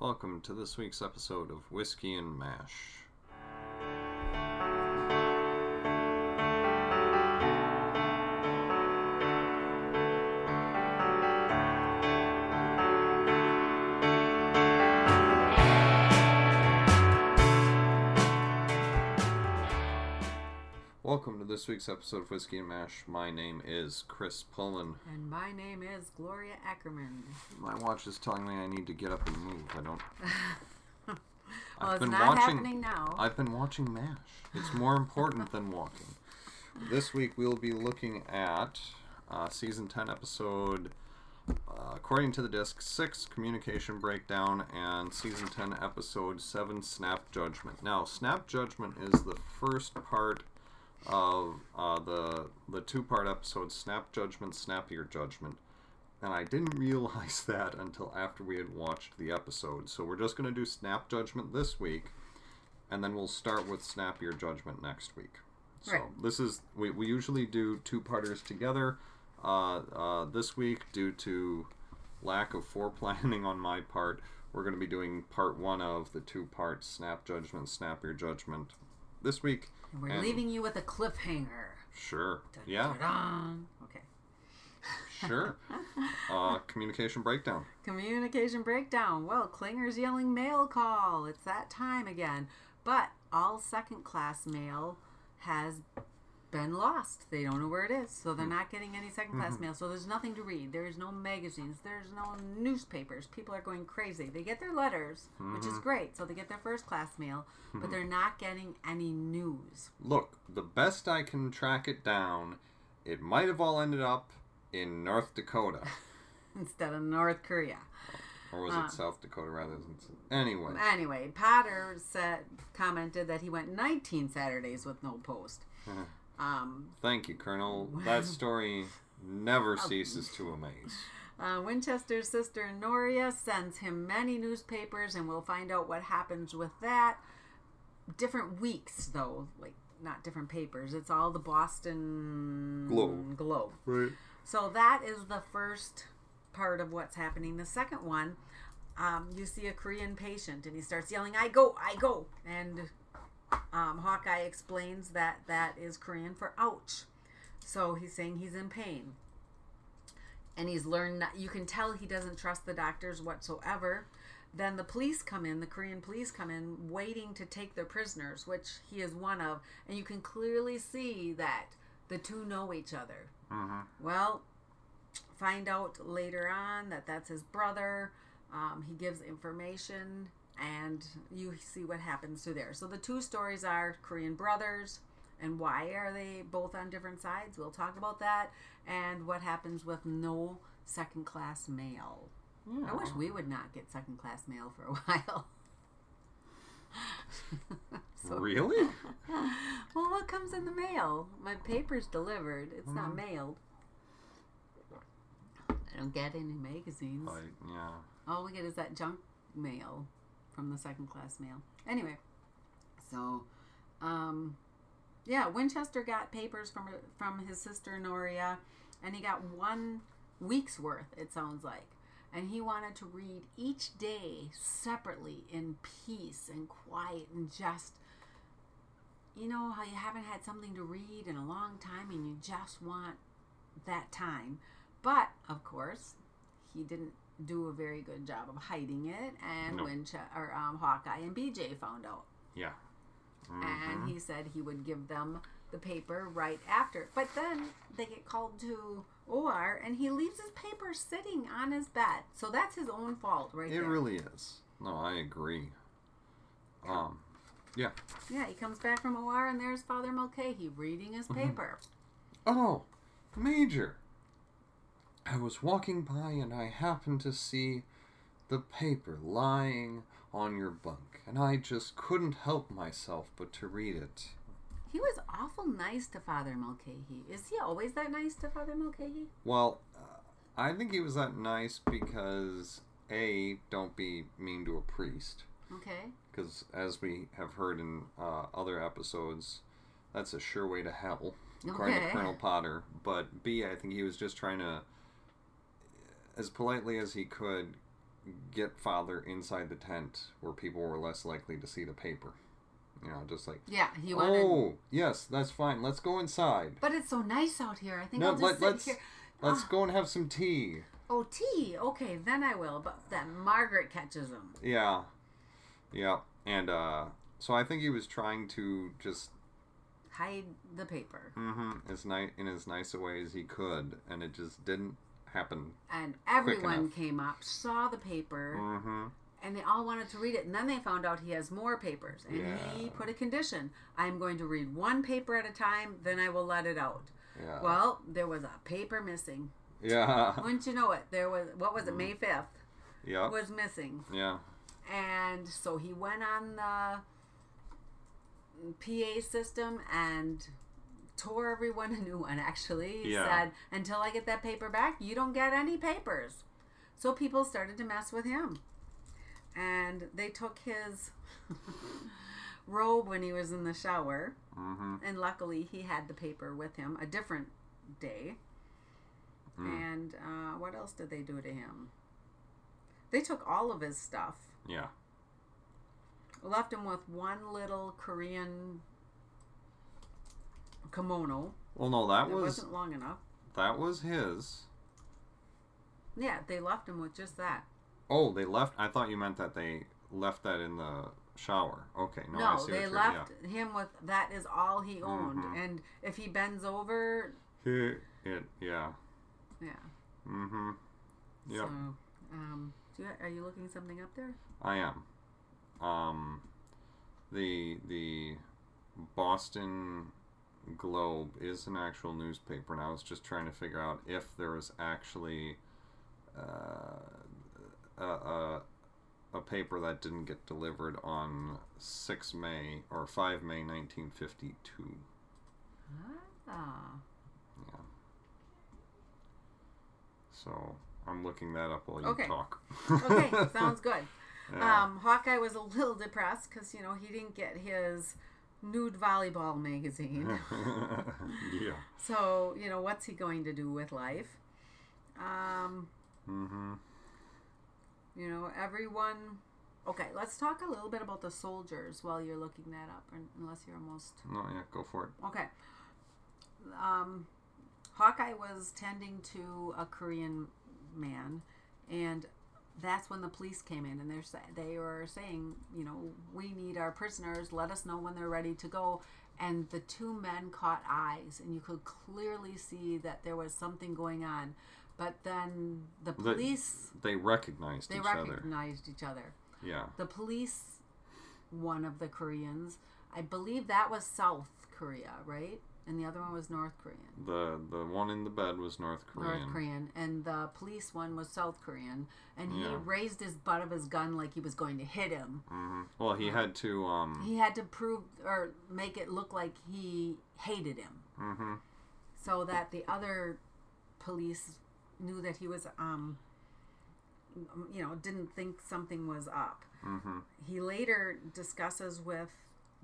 Welcome to this week's episode of Whiskey and Mash. This week's episode of Whiskey and Mash. My name is Chris Pullen. And my name is Gloria Ackerman. My watch is telling me I need to get up and move. I don't. Well, it's not happening now. I've been watching MASH. It's more important than walking. This week we'll be looking at uh, season 10, episode, uh, according to the disc, 6, Communication Breakdown, and season 10, episode 7, Snap Judgment. Now, Snap Judgment is the first part of uh, the, the two part episode, Snap Judgment, Snap Your Judgment and I didn't realize that until after we had watched the episode. So we're just going to do Snap Judgment this week, and then we'll start with Snap Your Judgment next week. So Right. this is we, we usually do two parters together. Uh, uh, this week, due to lack of foreplanning on my part, we're going to be doing part one of the two parts Snap Judgment, Snap Your Judgment. This week, And we're and- leaving you with a cliffhanger. sure, Dun, yeah, dun. Okay. sure. Uh, communication breakdown. Communication breakdown. Well, Klinger's yelling mail call. It's that time again. But all second class mail has been lost. They don't know where it is. So Hmm. they're not getting any second class Mm-hmm. mail. So there's nothing to read. There's no magazines. There's no newspapers. People are going crazy. They get their letters, which Mm-hmm. is great. So they get their first class mail, but they're not getting any news. Look, the best I can track it down, it might have all ended up in North Dakota. instead of North Korea. Or was it South Dakota rather than. Anyway. Anyway, Potter said commented that he went 19 Saturdays with no post. Um, Thank you, Colonel. That story never ceases to amaze. uh, Winchester's sister Noria sends him many newspapers, and we'll find out what happens with that. Different weeks, though, like not different papers. It's all the Boston Globe. Globe. Right. So that is the first part of what's happening. The second one, um, you see a Korean patient and he starts yelling, I go, I go. And um, Hawkeye explains that that is Korean for ouch. So he's saying he's in pain. And he's learned, not, you can tell he doesn't trust the doctors whatsoever. Then the police come in, the Korean police come in, waiting to take their prisoners, which he is one of. And you can clearly see that the two know each other. Well, find out later on that that's his brother. Um, he gives information, and you see what happens to there. So the two stories are Korean brothers, and why are they both on different sides? We'll talk about that, and what happens with no second class mail. I wish we would not get second class mail for a while. so, Really? well, what comes in the mail? My paper's delivered. It's not mm-hmm. mailed. I don't get any magazines. Like, yeah. All we get is that junk mail from the second class mail. Anyway, so, um, yeah, Winchester got papers from from his sister Noria, and he got one week's worth. It sounds like, and he wanted to read each day separately in peace and quiet and just. You know how you haven't had something to read in a long time and you just want that time. But of course, he didn't do a very good job of hiding it, and when Winche- or um, Hawkeye and BJ found out, Yeah. and he said he would give them the paper right after. But then they get called to OR, and he leaves his paper sitting on his bed. So that's his own fault, right It there. really is. No, I agree. Um, yeah. yeah, he comes back from OR, and there's Father Mulcahy reading his Mm-hmm. paper. Oh, Major. I was walking by and I happened to see the paper lying on your bunk, and I just couldn't help myself but to read it. He was awful nice to Father Mulcahy. Is he always that nice to Father Mulcahy? Well, uh, I think he was that nice because A, don't be mean to a priest. Okay. Because as we have heard in uh, other episodes, that's a sure way to hell, according to Colonel Potter. But B, I think he was just trying to, as politely as he could, get father inside the tent where people were less likely to see the paper. You know, just like Yeah, he wanted. oh yes, that's fine. Let's go inside. But it's so nice out here. I think No, I'll just let, sit let's here. let's Ah. go and have some tea. Oh, tea. Okay, then I will. But then Margaret catches him. Yeah, yeah, and uh, so I think he was trying to just Hide the paper. hmm as nice in as nice a way as he could, and it just didn't happen. And everyone came up, saw the paper, Mm-hmm. and they all wanted to read it. And then they found out he has more papers. And he put a condition I'm going to read one paper at a time, then I will let it out. Yeah. Well, there was a paper missing. yeah. Wouldn't you know it? There was, what was it, May 5th? Yeah. Was missing. Yeah. And so he went on the PA system and tore everyone a new one, actually. He Yeah. said, until I get that paper back, you don't get any papers. So people started to mess with him. And they took his robe when he was in the shower. Mm-hmm. And luckily, he had the paper with him a different day. Mm. And uh, what else did they do to him? They took all of his stuff Yeah. left him with one little Korean kimono. Well, no, that it was wasn't long enough. that was his. Yeah, they left him with just that. Oh, they left. I thought you meant that they left that in the shower. Okay, no, I No, see they left him with that is all he owned. Mhm. And if he bends over, Yeah. It. Yeah. yeah. Mm-hmm. Yeah. So, um, do you, are you looking something up there? I am. Um, the the Boston Globe is an actual newspaper, and I was just trying to figure out if there was actually uh, a, a a paper that didn't get delivered on six May or five May nineteen fifty two. Ah, Yeah. So I'm looking that up while you Okay. talk. okay, sounds good. Yeah. Um, Hawkeye was a little depressed because you know he didn't get his nude volleyball magazine. yeah. So, you know, what's he going to do with life? Um, Mm-hmm. you know, everyone. Okay, let's talk a little bit about the soldiers while you're looking that up, un- unless you're almost. No, yeah, go for it. Okay. Um, Hawkeye was tending to a Korean man, and that's when the police came in, and they're they were saying, you know, we need our prisoners. Let us know when they're ready to go. And the two men caught eyes, and you could clearly see that there was something going on. But then the police They recognized they each other. recognized each other. Yeah. The police, one of the Koreans, I believe that was South Korea, right? And the other one was North Korean. The the one in the bed was North Korean. North Korean, and the police one was South Korean, and he Yeah. raised his butt of his gun like he was going to hit him. hmm Well, he had to. Um. He had to prove or make it look like he hated him, hmm so that the other police knew that he was, um, you know, didn't think something was up. hmm he later discusses with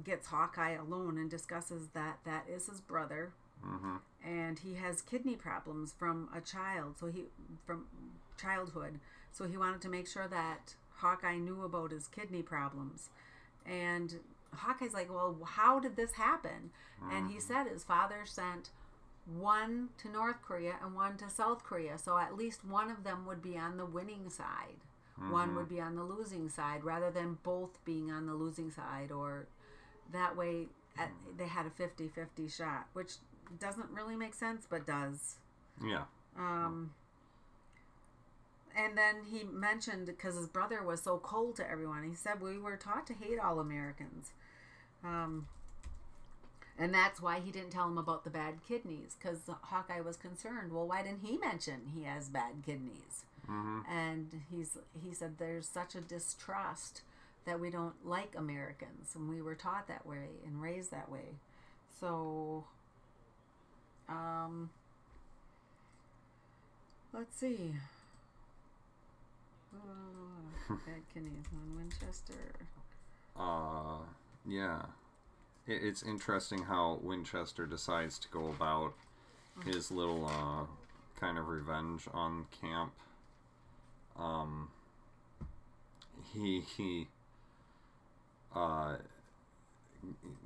gets hawkeye alone and discusses that that is his brother. Hmm and he has kidney problems from a child so he from childhood. So he wanted to make sure that hawkeye knew about his kidney problems. And hawkeye's like well how did this happen? And he said his father sent one to north korea and one to south korea. So at least one of them would be on the winning side. One would be on the losing side rather than both being on the losing side or that way at, they had a 50-50 shot which doesn't really make sense but does. Yeah. um, and then he mentioned because his brother was so cold to everyone he said we were taught to hate all americans. Um, and that's why he didn't tell him about the bad kidneys because hawkeye was concerned well why didn't he mention he has bad kidneys? Hmm and he's he said there's such a distrust that we don't like Americans and we were taught that way and raised that way. So um let's see. Uh, bad kidneys on Winchester. Uh. Yeah. It, it's interesting how Winchester decides to go about his little uh kind of revenge on camp. Um. he he. Uh,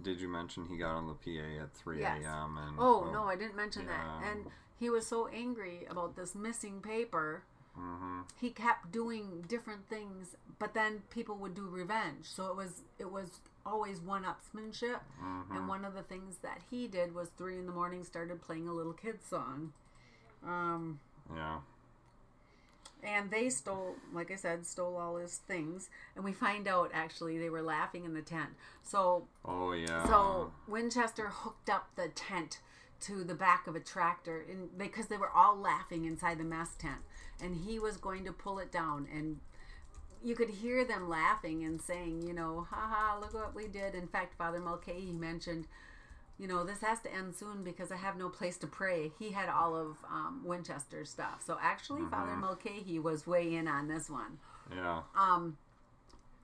did you mention he got on the PA at three Yes. a.m. and Oh no, I didn't mention that. And he was so angry about this missing paper. Mm-hmm. He kept doing different things, but then people would do revenge. So it was it was always one-upsmanship. Mm-hmm. And one of the things that he did was three in the morning started playing a little kid song. Um, Yeah. And they stole, like I said, stole all his things. And we find out actually they were laughing in the tent. So Oh yeah. So Winchester hooked up the tent to the back of a tractor, and because they were all laughing inside the mess tent, and he was going to pull it down, and you could hear them laughing and saying, you know, haha, look what we did. In fact, Father Mulcahy mentioned, you know, this has to end soon because I have no place to pray. He had all of um, Winchester's stuff. So actually, Father Mulcahy was way in on this one. yeah. Um,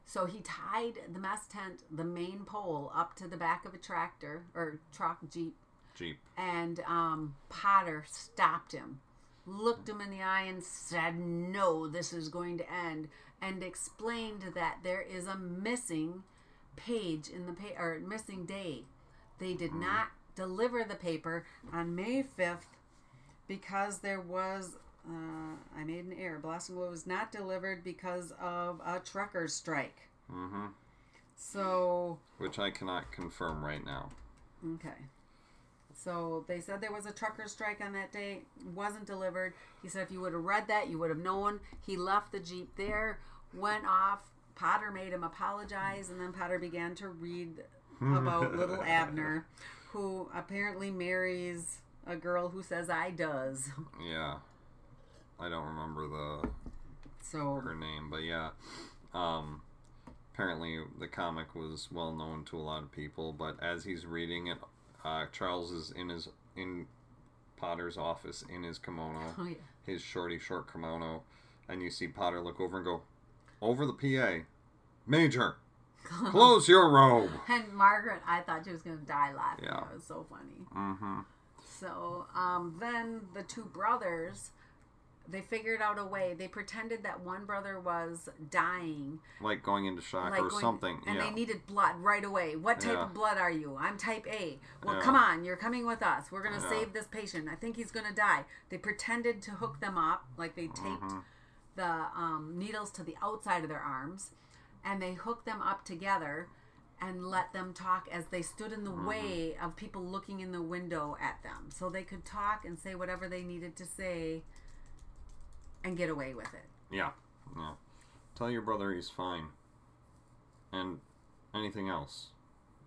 so he tied the mess tent, the main pole, up to the back of a tractor or truck jeep, Jeep. and um, Potter stopped him, looked him in the eye, and said, "No, this is going to end," and explained that there is a missing page in the pa- or missing day. They did not deliver the paper on May fifth because there was. Uh, I made an error. Blossom was not delivered because of a truckers' strike. Mm-hmm. So Which I cannot confirm right now. Okay. So they said there was a trucker strike on that day. Wasn't delivered. He said if you would have read that, you would have known. He left the Jeep there, went off. Potter made him apologize, and then Potter began to read about Li'l Abner, who apparently marries a girl who says I does. Yeah. I don't remember the So her name, but yeah. Um, apparently the comic was well known to a lot of people, but as he's reading it, uh, Charles is in his in Potter's office in his kimono, oh yeah. his shorty short kimono, and you see Potter look over and go, over the PA, Major, close your robe. And Margaret, I thought she was gonna die laughing. Yeah. It was so funny. Mm-hmm. So um, then the two brothers, they figured out a way. They pretended that one brother was dying, Like going into shock like or going- something. and yeah. they needed blood right away. What type Yeah. of blood are you? I'm type A. Well, Yeah. come on, you're coming with us. We're gonna save this patient. I think he's gonna die. They pretended to hook them up, like they taped Mm-hmm. the um, needles to the outside of their arms, and they hooked them up together. And let them talk as they stood in the Mm-hmm. way of people looking in the window at them. So they could talk and say whatever they needed to say and get away with it. Yeah, yeah. Tell your brother he's fine. And anything else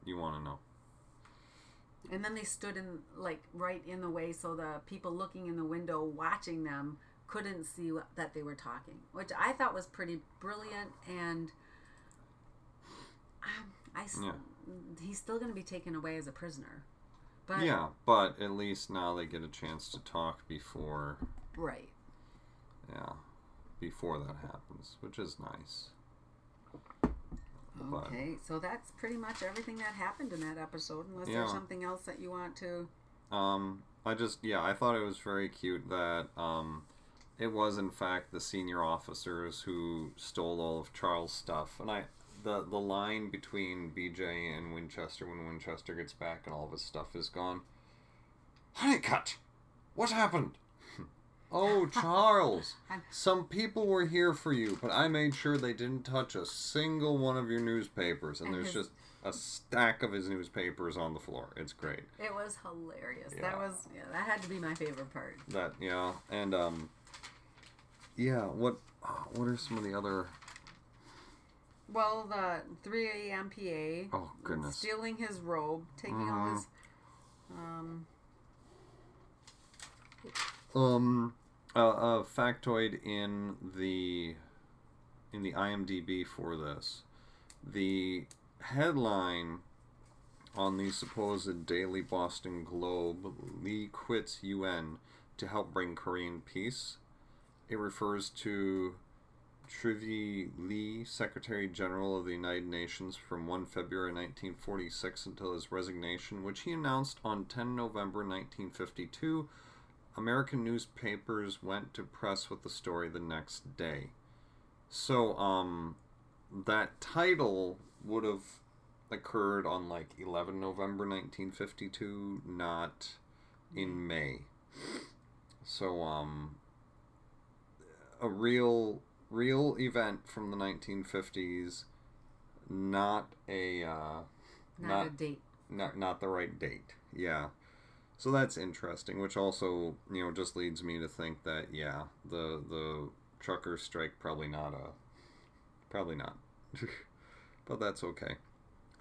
you want to know. And then they stood in, like, right in the way so the people looking in the window watching them couldn't see what, that they were talking, which I thought was pretty brilliant. And um, I, s- Yeah. he's still going to be taken away as a prisoner. But, Yeah, but at least now they get a chance to talk before, right. yeah, before that happens, which is nice. But- Okay, so that's pretty much everything that happened in that episode, unless Yeah. there's something else that you want to. Um, I just, yeah, I thought it was very cute that, um, it was in fact the senior officers who stole all of Charles' stuff, and I, the the line between BJ and Winchester when Winchester gets back and all of his stuff is gone. Honeycutt, what happened? Oh, Charles, some people were here for you, but I made sure they didn't touch a single one of your newspapers, and And there's his- just a stack of his newspapers on the floor. It's great. It was hilarious. Yeah. That was yeah, that had to be my favorite part. that yeah and um yeah what uh, what are some of the other Well, the 3 a.m. PA oh goodness stealing his robe, taking all Mhm. his. Um, um uh, a factoid in the in the imdb for this the headline on the supposed daily boston globe Lie quits un to help bring korean peace it refers to Trygve Lie, Secretary General of the United Nations from 1 February 1946 until his resignation, which he announced on 10 November 1952. American newspapers went to press with the story the next day. So, um, that title would have occurred on like 11 November 1952, not in May. So um a real real event from the 1950s, not a uh, Not, Not- a date. not not the right date. Yeah. So that's interesting, which also, you know, just leads me to think that yeah, the the trucker strike probably not a probably not. but that's okay.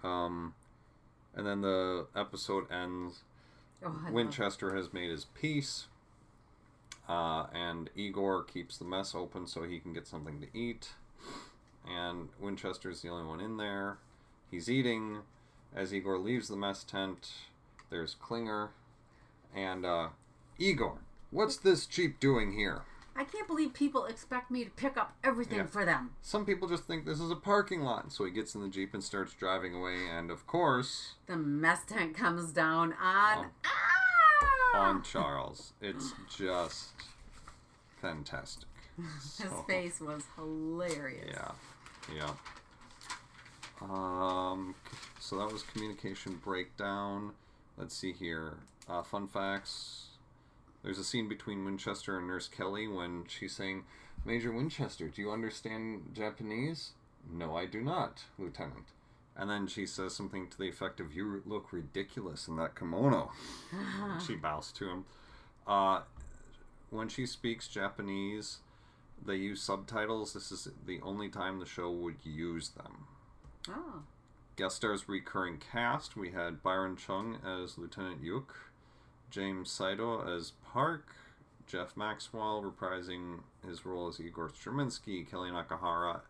Um and then the episode ends Oh, Winchester has made his peace. Uh, and Igor keeps the mess open so he can get something to eat. And Winchester's the only one in there. He's eating. As Igor leaves the mess tent, there's Klinger. And, uh, Igor, what's this Jeep doing here? I can't believe people expect me to pick up everything Yeah. for them. Some people just think this is a parking lot. So he gets in the Jeep and starts driving away. And, of course, The mess tent comes down on. On- ah! On Charles. It's just fantastic. His face was hilarious. Yeah, yeah. Um, so that was communication breakdown. Let's see here. Uh, fun facts. There's a scene between Winchester and Nurse Kelly when she's saying, Major Winchester, do you understand Japanese? No, I do not, Lieutenant. And then she says something to the effect of, You look ridiculous in that kimono. she bows to him. Uh, when she speaks Japanese, they use subtitles. This is the only time the show would use them. Oh. Guest stars recurring cast. We had Byron Chung as Lieutenant Yuk, James Saito as Park, Jeff Maxwell reprising his role as Igor Straminsky, Kelly Nakahara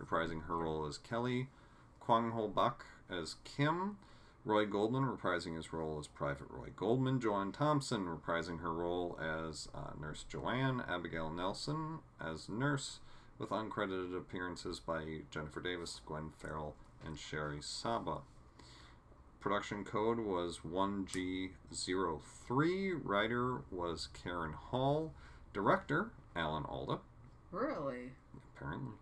reprising her role as Kelly, Kwang Ho Bak as Kim, Roy Goldman reprising his role as Private Roy Goldman, Joanne Thompson reprising her role as uh, Nurse Joanne, Abigail Nelson as Nurse, with uncredited appearances by Jennifer Davis, Gwen Farrell, and Sherry Saba. Production code was 1G03. Writer was Karen Hall. Director, Alan Alda, Really? apparently.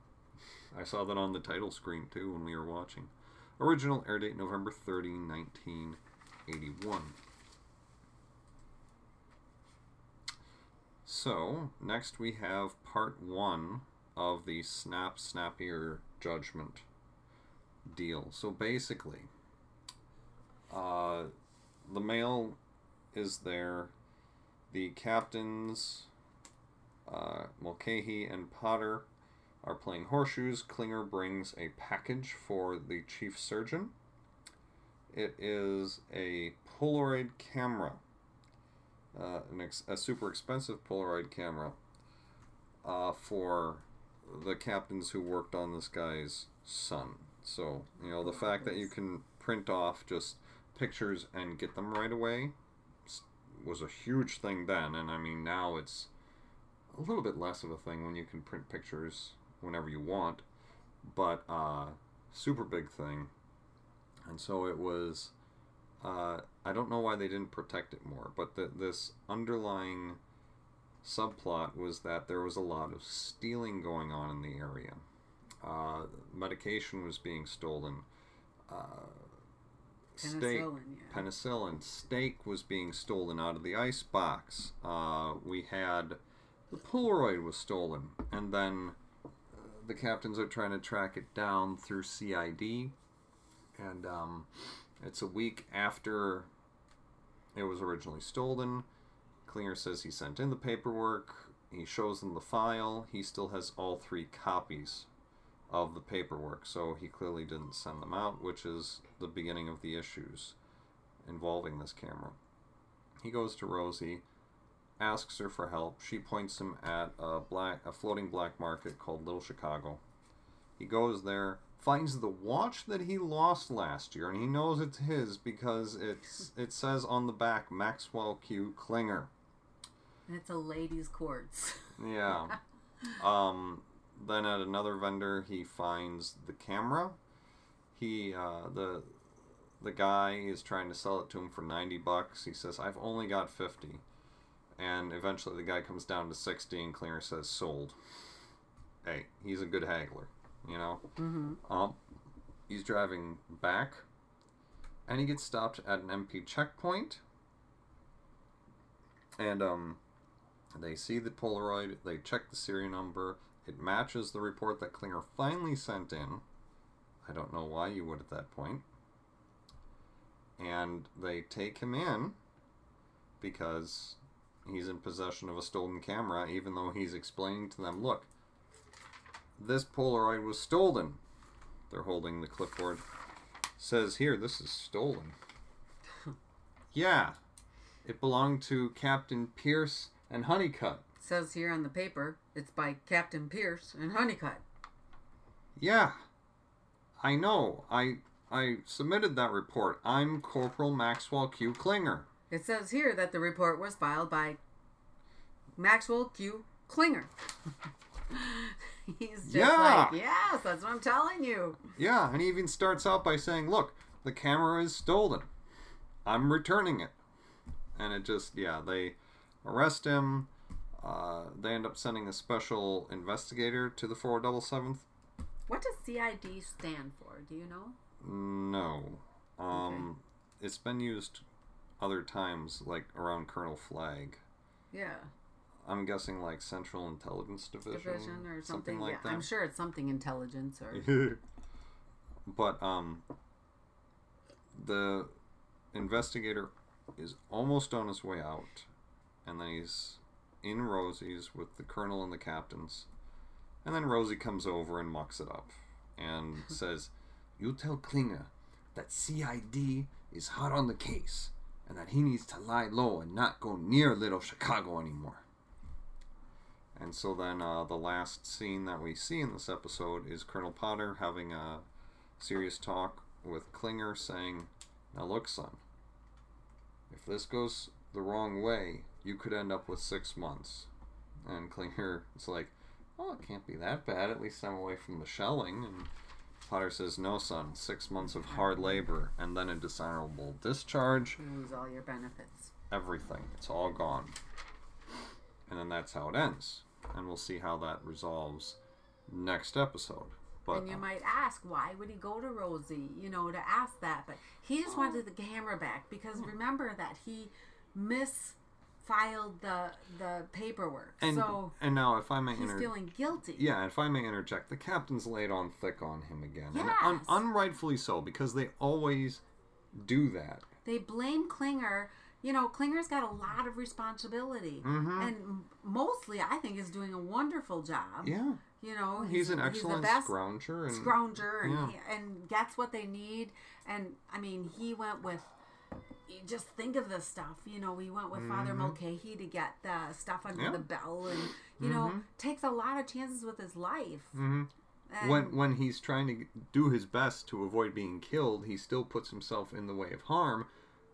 I saw that on the title screen too when we were watching. Original air date November 30, 1981. So, next we have part one of the Snap Snappier Judgment deal. So basically, uh, the mail is there. The captains, uh, Mulcahy and Potter, are playing horseshoes. Klinger brings a package for the chief surgeon. It is a Polaroid camera, uh, an ex- a super expensive Polaroid camera uh, for the captains who worked on this guy's son. So, you know, the fact that you can print off just pictures and get them right away was a huge thing then. And I mean, now it's a little bit less of a thing when you can print pictures whenever you want, but uh, super big thing. And so it was. Uh, I don't know why they didn't protect it more, but the, this underlying subplot was that there was a lot of stealing going on in the area. Uh, medication was being stolen. Uh, steak, Penicillin, yeah. penicillin, steak was being stolen out of the ice box. Uh, we had the Polaroid was stolen, and then the captains are trying to track it down through CID, and um, it's a week after it was originally stolen. Klinger says he sent in the paperwork. He shows them the file. He still has all three copies of the paperwork, so he clearly didn't send them out, which is the beginning of the issues involving this camera. He goes to Rosie, asks her for help. She points him at a black, a floating black market called Little Chicago. He goes there, finds the watch that he lost last year, and he knows it's his because it's it says on the back Maxwell Q Klinger. And it's a lady's quartz. Yeah. um, then at another vendor, he finds the camera. He uh, the the guy is trying to sell it to him for ninety bucks. He says, "I've only got 50 and eventually the guy comes down to sixty, and Klinger says, "Sold." Hey, he's a good haggler. you know. Mm-hmm. Um, he's driving back, and he gets stopped at an MP checkpoint. And um, they see the Polaroid. They check the serial number. It matches the report that Klinger finally sent in. I don't know why you would at that point. And they take him in because he's in possession of a stolen camera, even though he's explaining to them, look, this Polaroid was stolen. They're holding the clipboard. Says here, this is stolen. yeah. It belonged to Captain Pierce and Honeycutt. Says here on the paper, it's by Captain Pierce and Honeycutt. Yeah. I know. I I submitted that report. I'm Corporal Maxwell Q. Klinger. It says here that the report was filed by Maxwell Q. Klinger. He's just Yeah. like, yes, that's what I'm telling you. Yeah, and he even starts out by saying, "Look, the camera is stolen. I'm returning it." And it just, yeah, they arrest him. Uh, they end up sending a special investigator to the 477th. What does CID stand for? Do you know? No. Um, It's been used other times, like around Colonel Flagg. Yeah, I'm guessing like Central Intelligence Division, division or something. like yeah, that. I'm sure it's something intelligence or. but um, the investigator is almost on his way out, and then he's in Rosie's with the colonel and the captains, and then Rosie comes over and mucks it up, and says, "You tell Klinger that CID is hot on the case." And that he needs to lie low and not go near Little Chicago anymore. And so then uh, the last scene that we see in this episode is Colonel Potter having a serious talk with Klinger saying, Now look, son, if this goes the wrong way, you could end up with six months. And Klinger is like, Oh, it can't be that bad. At least I'm away from the shelling. And Potter says, No, son, six months of hard labor and then a dishonorable discharge You lose all your benefits. everything. It's all gone. And then that's how it ends. And we'll see how that resolves next episode. But and you might ask, why would he go to Rosie? You know, to ask that, but he just oh. wanted the camera back because hmm. remember that he misfiled the the paperwork. and so and now if I may he's inter- feeling guilty. yeah, if I may interject, the captain's laid on thick on him again, and un- unrightfully so because they always do that. They blame Klinger. You know, Klinger's got a lot of responsibility, Mhm. and mostly I think is doing a wonderful job. Yeah, You know, he's, an the excellent best scrounger, and scrounger and, yeah. he- and gets what they need. And I mean, he went with. You Just think of the stuff, you know. We went with Father Mulcahy to get the stuff under Mm-hmm. Yeah. the bell, and you know, Mhm. takes a lot of chances with his life. Mhm. When when he's trying to do his best to avoid being killed, he still puts himself in the way of harm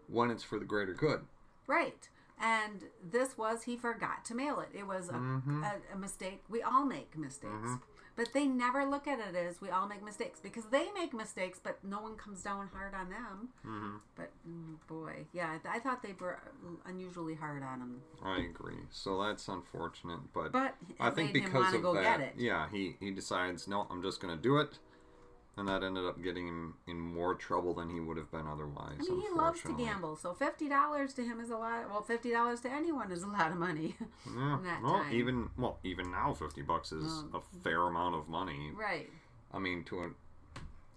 when it's for the greater good. right, and this was he forgot to mail it. It was a, Mhm. a, a mistake. We all make mistakes. But they never look at it as we all make mistakes because they make mistakes, but no one comes down hard on them. hmm But mm, boy, yeah, I thought they were unusually hard on him. I agree. So that's unfortunate, but, But I think because of go that, get it. yeah, he he decides no, I'm just going to do it, and that ended up getting him in more trouble than he would have been otherwise. I mean, he loves to gamble, so fifty dollars to him is a lot. Well, fifty dollars to anyone is a lot of money, Yeah. well, time. even well, even now, fifty bucks is Um, a fair amount of money. right? I mean, to a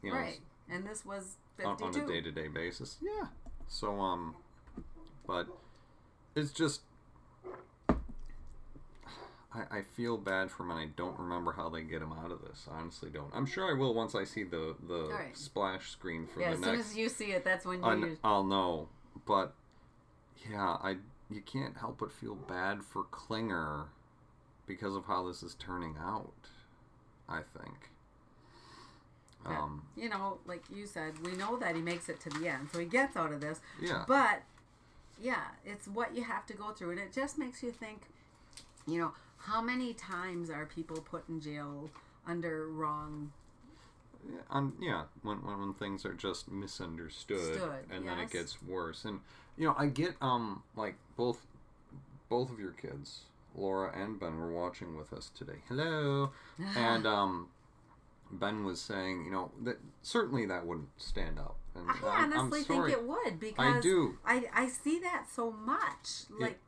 you know Right. And this was fifty-two. on a day to day basis. Yeah. So um, but it's just I, I feel bad for him, and I don't remember how they get him out of this. I honestly don't. I'm sure I will once I see the the Alright. splash screen for yeah, the as soon next. as you see it, that's when you. I'll know, but yeah, I you can't help but feel bad for Klinger because of how this is turning out. I think. Yeah. Um, you know, like you said, we know that he makes it to the end, so he gets out of this. yeah. But yeah, it's what you have to go through, and it just makes you think. You know, how many times are people put in jail under wrong? Um, yeah, when, when when things are just misunderstood, Stood, and then it gets worse. And you know, I get um like both both of your kids, Laura and Ben, were watching with us today. Hello, and um, Ben was saying, you know, that certainly that wouldn't stand up. And I I'm- I'm honestly think sorry. it would because I do. I, I see that so much. Like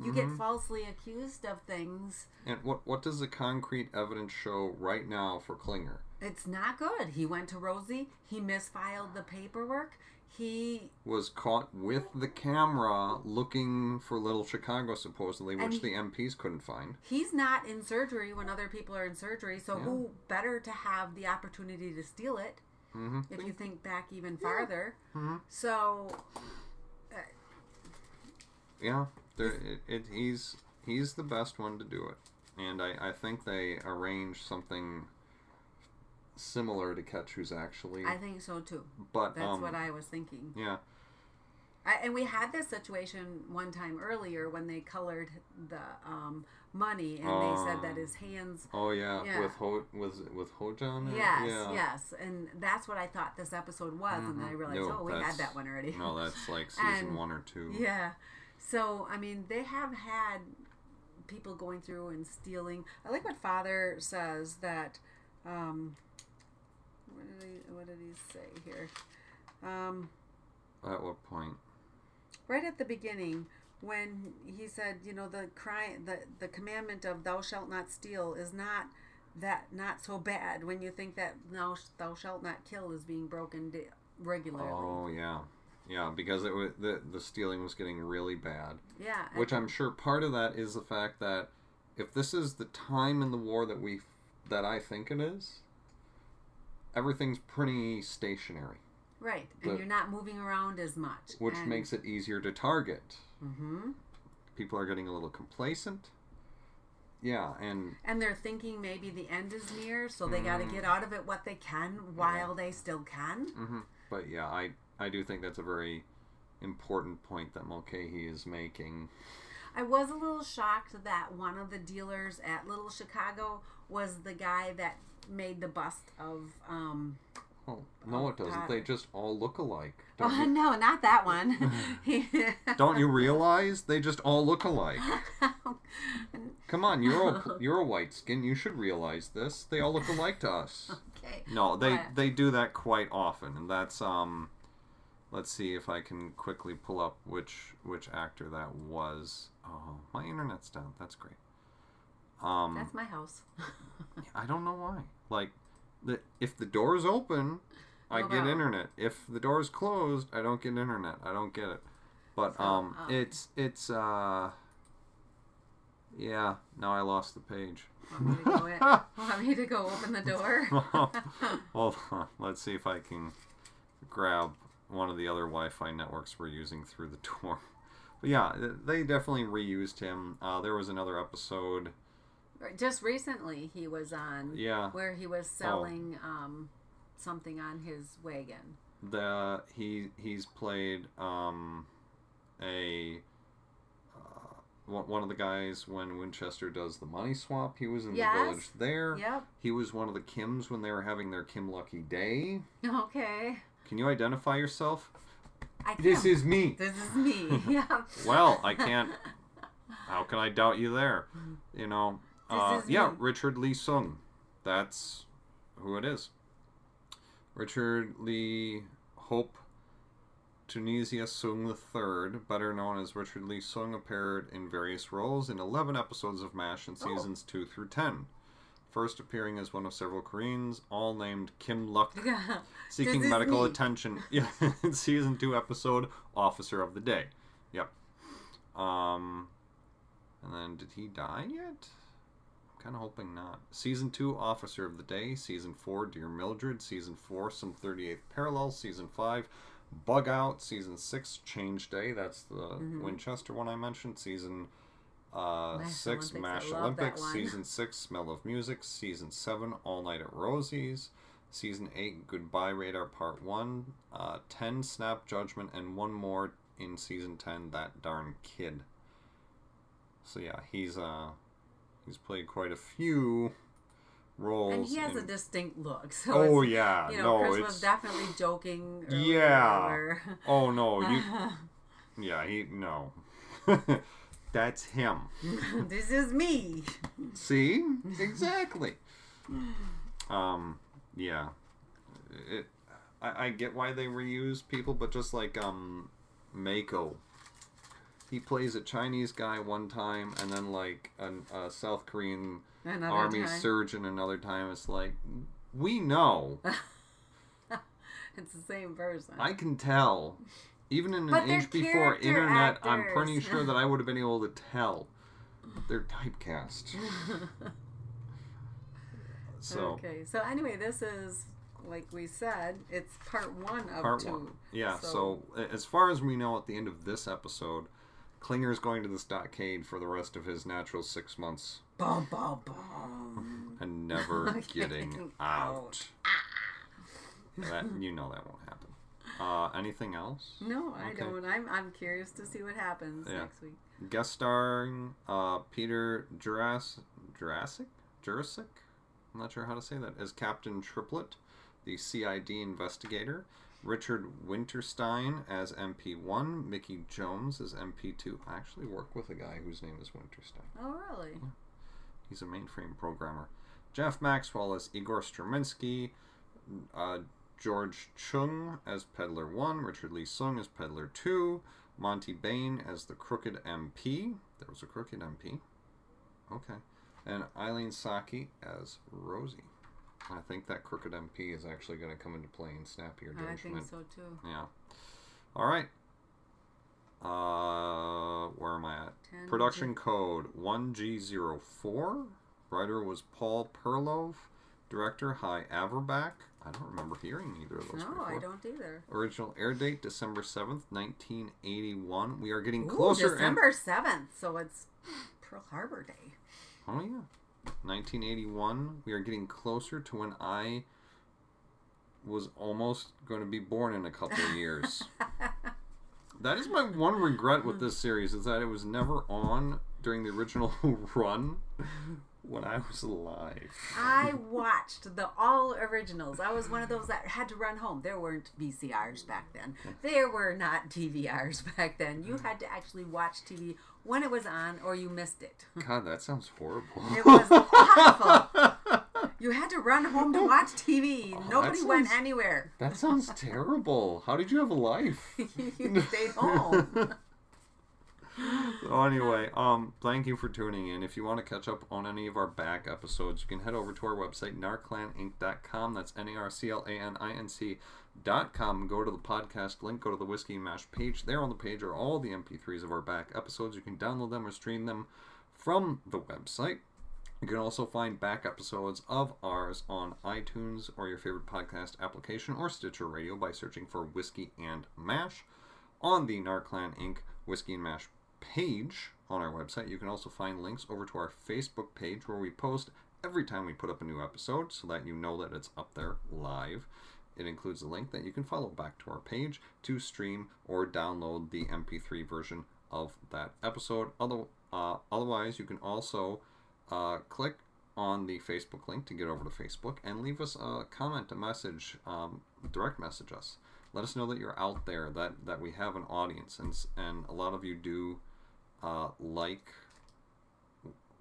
you Mhm. get falsely accused of things. And what what does the concrete evidence show right now for Klinger? It's not good. He went to Rosie. He misfiled the paperwork. He Was caught with the camera looking for Little Chicago, supposedly, which he- the MPs couldn't find. he's not in surgery when other people are in surgery. So Yeah. who better to have the opportunity to steal it? hmm If you think back even farther. Mhm. So Yeah, there, it, it, he's he's the best one to do it, and I, I think they arranged something similar to catch who's actually. I think so too. but That's um, what I was thinking. yeah, I, and we had this situation one time earlier when they colored the um, money, and they said that his hands. oh yeah, Yeah. with Ho was it with Ho-Jon. Yes, yeah. yes, and that's what I thought this episode was, and then I realized, No, oh, we had that one already. No, that's like season And- one or two. Yeah. So, I mean, they have had people going through and stealing. I like what Father says that. Um, what did he What did he say here? Um, At what point? right at the beginning, when he said, you know, the crime, the the commandment of "Thou shalt not steal" is not that not so bad when you think that "Thou, thou shalt not kill" is being broken regularly. Oh yeah, yeah, because it was the the stealing was getting really bad. yeah. Which I'm sure part of that is the fact that if this is the time in the war that we that I think it is, everything's pretty stationary, right, and the- you're not moving around as much, which and, makes it easier to target. hmm People are getting a little complacent. Yeah, and And they're thinking maybe the end is near, so they got to Mm. get out of it what they can while they still can. hmm but yeah, I I do think that's a very important point that Mulcahy is making. I was a little shocked that one of the dealers at Little Chicago was the guy that made the bust of. Um, Oh no, it doesn't. God. They just all look alike. Don't oh you, no, not that one. Don't you realize they just all look alike? Come on, you're a, you're a white skin. You should realize this. They all look alike to us. okay. No, they What? they do that quite often, and that's um. Let's see if I can quickly pull up which which actor that was. Oh, my internet's down. That's great. Um, That's my house. I don't know why. Like, the if the door is open, I What get about- internet. If the door is closed, I don't get internet. I don't get it. But So, um, um, it's it's uh. Yeah, now I lost the page. Want me to go, in? Want me to go open the door? Hold on. Let's see if I can grab one of the other Wi-Fi networks we're using through the door. But yeah, they definitely reused him. Uh, there was another episode. Just recently, he was on Yeah, where he was selling um, something on his wagon. the he he's played um, a uh, one one of the guys when Winchester does the money swap. He was in Yes. the village there. Yep. He was one of the Kims when they were having their Kim Lucky Day. Okay. Can you identify yourself? I This can't- is me. This is me. yeah. Well, I can't. How can I doubt you there? You know. This Uh, yeah, me. Richard Lee Sung. That's who it is. Richard Lee Hope Tunisia Sung III, better known as Richard Lee Sung, appeared in various roles in 11 episodes of MASH in Oh. seasons 2 through 10. First appearing as one of several Koreans, all named Kim Luk, seeking medical me. attention. Yeah, in season two episode, Officer of the Day. Yep. Um, and then did he die yet? I'm kind of hoping not. Season two, Officer of the Day. Season four, Dear Mildred. Season four, Some 38th Parallel. Season five, Bug Out. Season six, Change Day. That's the Mhm. Winchester one I mentioned. Season uh, Mash six, Olympics, Mash Olympics. Season six, Smell of Music. Season seven, All Night at Rosie's. Season 8, Goodbye Radar Part 1, uh, 10, Snap Judgment, and one more in Season 10, That Darn Kid. So yeah, he's uh he's played quite a few roles. And he has a distinct look. So Oh yeah, you know, no, Chris it's was definitely joking. Yeah. or- Oh no, you Yeah, he no. That's him. this is me. See? Exactly. Um yeah, it. I, I get why they reuse people, but just like um, Mako, he plays a Chinese guy one time, and then like an, a South Korean Another army time. surgeon another time. It's like we know. It's the same person. I can tell. Even in But an age before internet, I'm pretty sure that I would have been able to tell. They're typecast. So okay. So anyway, this is like we said, it's part one of part two. one. Yeah, so, So- as far as we know at the end of this episode, Klinger's going to the stockade for the rest of his natural six months Boom, boom, boom. and never getting Getting out. Ah. That you know that won't happen. Uh, anything else? No, I Okay. don't. I'm I'm curious to see what happens Yeah. next week. Guest starring uh, Peter Jurasik, Jurasik, Jurasik. I'm not sure how to say that. As Captain Triplett, the CID investigator. Richard Winterstein as MP1. Mickey Jones as MP2. I actually work with a guy whose name is Winterstein. Oh, really? Yeah. He's a mainframe programmer. Jeff Maxwell as Igor Straminsky. Uh, George Chung as Peddler 1. Richard Lee Sung as Peddler 2. Monty Bain as the Crooked MP. There was a Crooked MP. Okay. And Eileen Saki as Rosie. I think that Crooked MP is actually going to come into play in Snappier I Judgment. think so too. Yeah. All right. Uh, where am I at? 10 Production code 1G04. Writer was Paul Perlove. Director Hy Averback. I don't remember hearing either of those No, before. I don't either. Original air date December 7th, 1981. We are getting Ooh, closer. December seventh, so it's Pearl Harbor Day. Oh yeah. 1981. We are getting closer to when I was almost going to be born in a couple of years. that is my one regret with this series is that it was never on during the original run when I was alive. I watched the all originals. I was one of those that had to run home. There weren't VCRs back then. There were not DVRs back then. You had to actually watch TV when it was on, or you missed it. God, that sounds horrible. It was awful. You had to run home to watch TV. Oh, Nobody went anywhere. that sounds terrible. How did you have a life? you stayed home. So anyway, um, thank you for tuning in. If you want to catch up on any of our back episodes, you can head over to our website, narclaninc.com. That's N-A-R-C-L-A-N-I-N-C dot com. Go to the podcast link, go to the Whiskey Mash page. There on the page are all the MP3s of our back episodes. You can download them or stream them from the website. You can also find back episodes of ours on iTunes or your favorite podcast application or Stitcher Radio by searching for Whiskey and Mash on the Narclan Inc. Whiskey and Mash page on our website. You can also find links over to our Facebook page where we post every time we put up a new episode so that you know that it's up there live. It includes a link that you can follow back to our page to stream or download the MP3 version of that episode. Other, uh, otherwise, you can also uh, click on the Facebook link to get over to Facebook and leave us a comment, a message, um, direct message us. Let us know that you're out there, that, that we have an audience, and and a lot of you do uh, like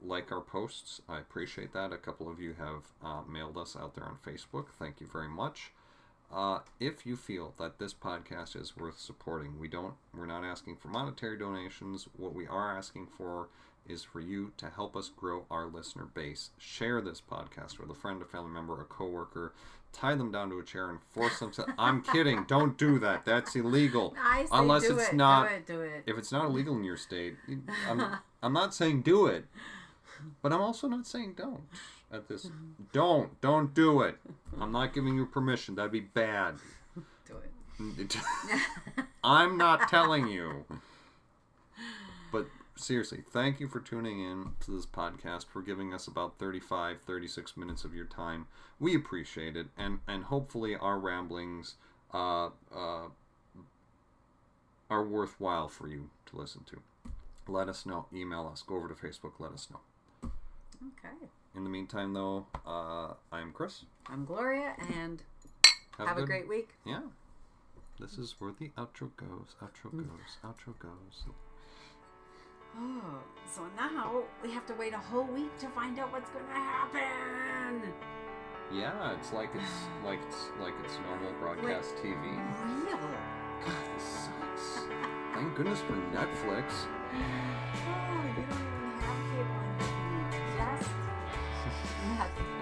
like our posts. I appreciate that. A couple of you have uh, mailed us out there on Facebook. Thank you very much. Uh, if you feel that this podcast is worth supporting, we don't. We're not asking for monetary donations. What we are asking for is for you to help us grow our listener base. Share this podcast with a friend, a family member, a coworker. Tie them down to a chair and force them to. I'm kidding. Don't do that. That's illegal. I say Unless do it's it, not- do it, do it. If it's not illegal in your state, I'm, I'm not saying do it, but I'm also not saying don't. At this, don't, don't do it. I'm not giving you permission. That'd be bad. do it. I'm not telling you. But seriously, thank you for tuning in to this podcast, for giving us about 35, 36 minutes of your time. We appreciate it, and, and hopefully our ramblings uh, uh, are worthwhile for you to listen to. Let us know. Email us. Go over to Facebook. Let us know. Okay. In the meantime, though, uh, I'm Chris. I'm Gloria, and have, a good- great week. Yeah. This is where the outro goes. Outro goes. Outro goes. Oh, so now we have to wait a whole week to find out what's going to happen. Yeah, it's like it's like it's like it's normal broadcast TV. Real. God, this sucks. Thank goodness for Netflix. Oh, you don't even have cable and you just Netflix.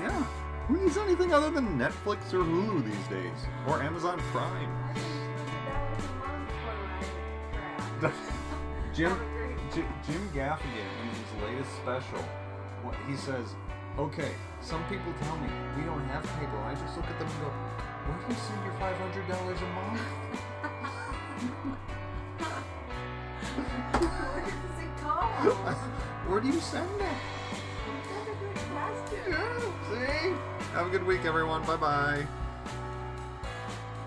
Yeah. Who needs anything other than Netflix or Hulu these days? Or Amazon Prime? I think $200 a month for crap. Jim Have a great J- Jim Gaffigan in his latest special, what he says, okay, some people tell me we don't have cable. I just look at them and go, where do you send your five hundred dollars a month? Where does it go? Where do you send it? That's a good question. Yeah, see? Have a good week, everyone. Bye bye.